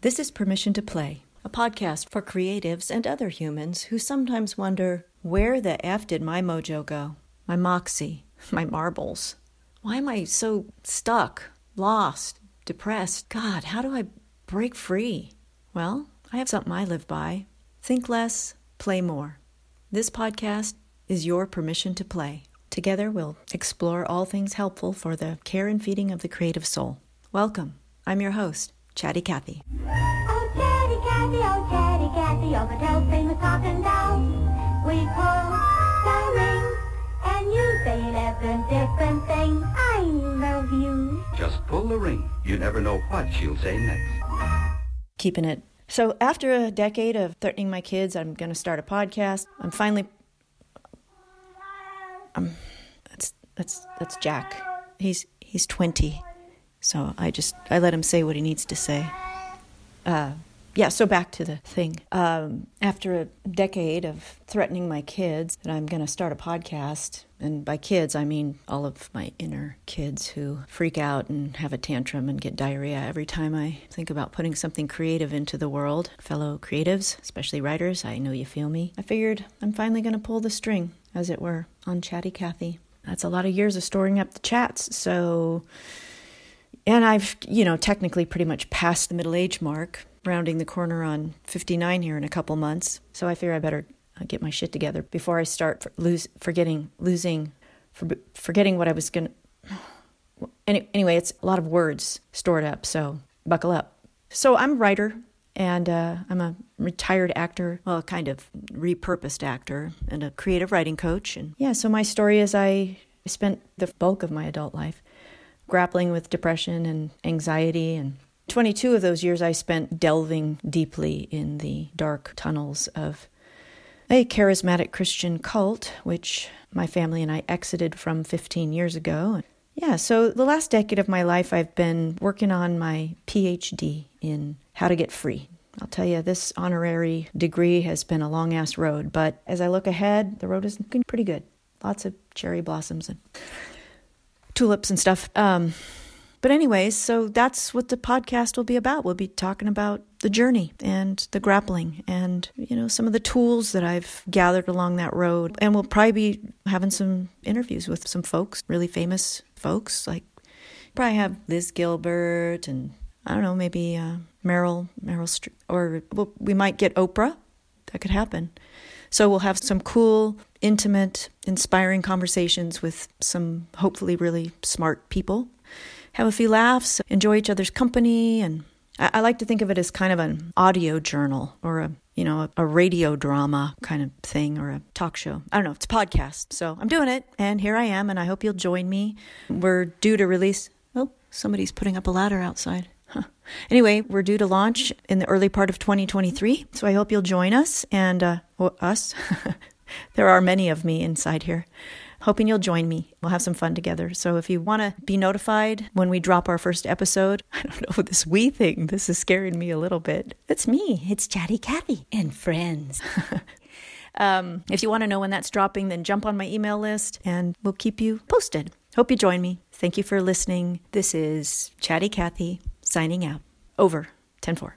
This is Permission to Play, a podcast for creatives and other humans who sometimes wonder where the F did my mojo go? My moxie, my marbles. Why am I so stuck, lost, depressed? God, how do I break free? Well, I have something I live by think less, play more. This podcast is your permission to play. Together, we'll explore all things helpful for the care and feeding of the creative soul. Welcome. I'm your host, Chatty Kathy. Oh, Chatty Cathy, oh, Chatty Cathy, all the tales famous talking dolls. We pull the ring, and you say eleven different things. I love you. Just pull the ring. You never know what she'll say next. Keeping it. So, after a decade of threatening my kids, I'm going to start a podcast. I'm finally. Um, that's that's that's Jack. He's he's 20. So I just I let him say what he needs to say. Uh, yeah, so back to the thing. Um, after a decade of threatening my kids that I'm going to start a podcast, and by kids I mean all of my inner kids who freak out and have a tantrum and get diarrhea every time I think about putting something creative into the world. Fellow creatives, especially writers, I know you feel me. I figured I'm finally going to pull the string, as it were, on Chatty Kathy. That's a lot of years of storing up the chats, so and I've, you know, technically pretty much passed the middle age mark, rounding the corner on 59 here in a couple months. So I figure I better uh, get my shit together before I start for lose, forgetting, losing, for, forgetting what I was going to. Any, anyway, it's a lot of words stored up, so buckle up. So I'm a writer, and uh, I'm a retired actor, well, kind of repurposed actor, and a creative writing coach. And yeah, so my story is I spent the bulk of my adult life grappling with depression and anxiety. And 22 of those years I spent delving deeply in the dark tunnels of a charismatic Christian cult, which my family and I exited from 15 years ago. Yeah, so the last decade of my life, I've been working on my PhD in how to get free. I'll tell you, this honorary degree has been a long ass road, but as I look ahead, the road is looking pretty good. Lots of cherry blossoms and tulips and stuff. Um, but, anyways, so that's what the podcast will be about. We'll be talking about the journey and the grappling and, you know, some of the tools that I've gathered along that road. And we'll probably be having some interviews with some folks, really famous folks. Like, probably have Liz Gilbert and, I don't know, maybe uh, Meryl, Meryl or well, we might get Oprah. That could happen. So we'll have some cool, intimate, inspiring conversations with some hopefully really smart people. Have a few laughs, enjoy each other's company, and I, I like to think of it as kind of an audio journal or a you know a, a radio drama kind of thing or a talk show. I don't know. It's a podcast, so I'm doing it, and here I am, and I hope you'll join me. We're due to release. Oh, somebody's putting up a ladder outside. Anyway, we're due to launch in the early part of 2023, so I hope you'll join us and uh, well, us. there are many of me inside here. Hoping you'll join me. We'll have some fun together. So if you want to be notified when we drop our first episode, I don't know this we thing. This is scaring me a little bit. It's me. It's Chatty Kathy and friends. um, if you want to know when that's dropping, then jump on my email list and we'll keep you posted. Hope you join me. Thank you for listening. This is Chatty Kathy signing out. Over. 10 4.